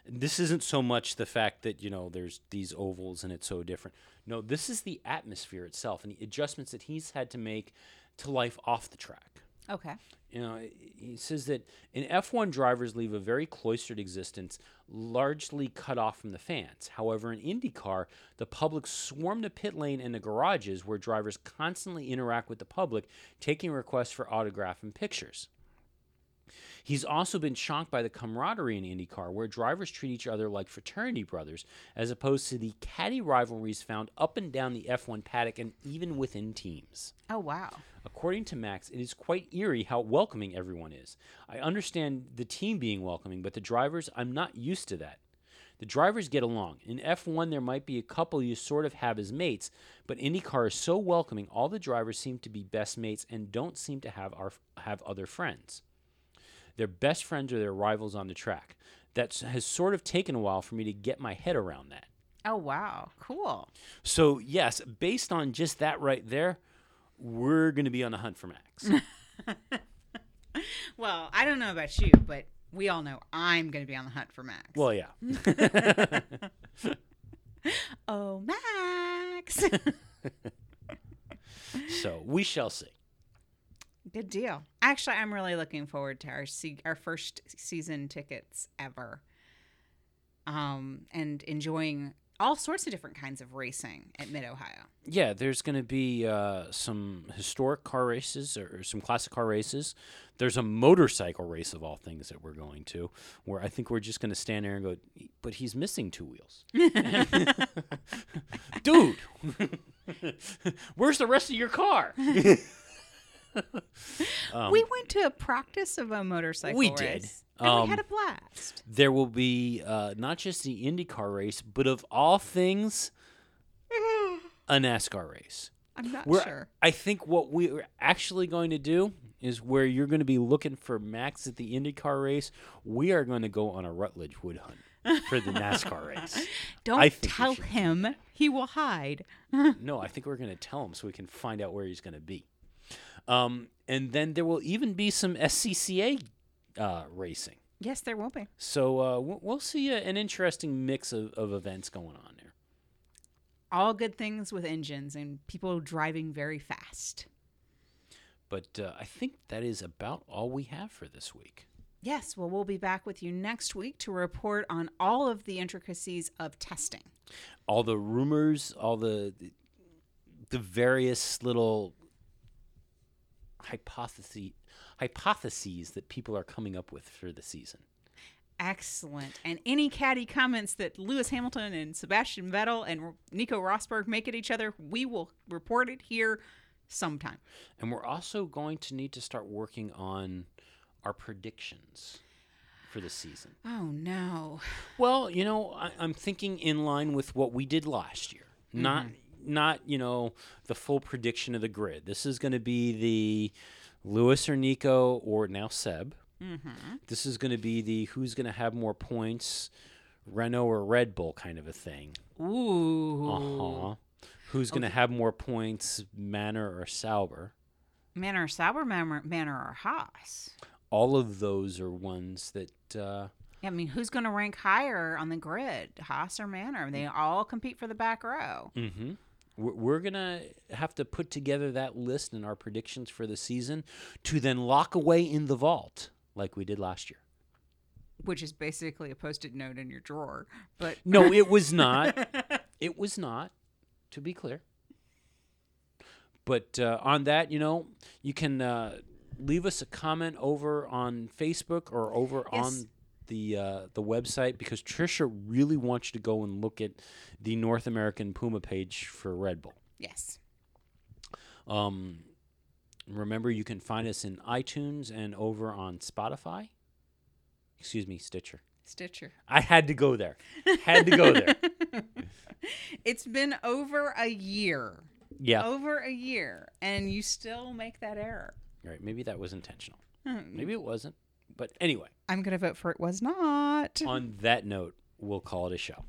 this isn't so much the fact that you know there's these ovals and it's so different. No this is the atmosphere itself and the adjustments that he's had to make to life off the track. Okay. you know he says that in f1 drivers leave a very cloistered existence largely cut off from the fans. However in indycar the public swarm the pit lane and the garages where drivers constantly interact with the public taking requests for autograph and pictures He's also been shocked by the camaraderie in IndyCar, where drivers treat each other like fraternity brothers, as opposed to the catty rivalries found up and down the F1 paddock and even within teams. Oh wow. According to Max, it is quite eerie how welcoming everyone is. I understand the team being welcoming, but the drivers, I'm not used to that. The drivers get along. In F1, there might be a couple you sort of have as mates, but IndyCar is so welcoming. All the drivers seem to be best mates and don't seem to have our, have other friends. Their best friends are their rivals on the track. That has sort of taken a while for me to get my head around that. Oh wow, cool. So yes, based on just that right there, we're going to be on the hunt for Max. Well, I don't know about you, but we all know I'm going to be on the hunt for Max. well, yeah. oh, Max. so we shall see. Good deal. Actually, I'm really looking forward to our se- our first season tickets ever. Um, and enjoying all sorts of different kinds of racing at Mid Ohio. Yeah, there's going to be uh, some historic car races or, or some classic car races. There's a motorcycle race of all things that we're going to, where I think we're just going to stand there and go, but he's missing two wheels. Dude, where's the rest of your car? we went to a practice of a motorcycle Um, we race. did. And we Um, had a blast. there will be uh, not just the IndyCar race, but of all things, a NASCAR race. I'm not We're, sure. I think what we're actually going to do is where you're going to be looking for Max at the IndyCar race. We are going to go on a Rutledge Wood hunt for the NASCAR race. Don't I tell him. He will hide. No, I think we're going to tell him so we can find out where he's going to be. Um, and then there will even be some SCCA uh, racing. Yes, there will be. So uh, we'll see a, an interesting mix of, of events going on there. All good things with engines and people driving very fast. But uh, I think that is about all we have for this week. Yes, well, we'll be back with you next week to report on all of the intricacies of testing. all the rumors, all the the various little hypotheses hypotheses that people are coming up with for the season. Excellent. And any catty comments that Lewis Hamilton and Sebastian Vettel and Nico Rosberg make at each other, we will report it here sometime. And we're also going to need to start working on our predictions for the season. Oh, no. Well, you know, I, I'm thinking in line with what we did last year. Not mm-hmm. Not, you know, the full prediction of the grid. This is going to be the Lewis or Nico or now Seb. This is going to be the who's going to have more points, Renault or Red Bull kind of a thing. Ooh. Uh huh. Who's going to have more points, Manor or Sauber? Manor, Sauber, Manor, Manor, or Haas? All of those are ones that uh, I mean, who's going to rank higher on the grid, Haas or Manor? They all compete for the back row. Mm-hmm. We're, going to have to put together that list and our predictions for the season to then lock away in the vault like we did last year. which is basically a post-it note in your drawer. But No, it was not. it was not, to be clear. But uh, on that, you know, you can uh, leave us a comment over on Facebook or over Yes. on the uh, the website because Trisha really wants you to go and look at the North American Puma page for Red Bull. yes, Um, remember, you can find us in iTunes and over on Spotify. Excuse me, Stitcher. Stitcher. I had to go there. Had to go there. It's been over a year. Yeah. Over a year, and you still make that error. Right. Maybe that was intentional. Hmm. Maybe it wasn't. But anyway, I'm going to vote for it was not. on that note, we'll call it a show.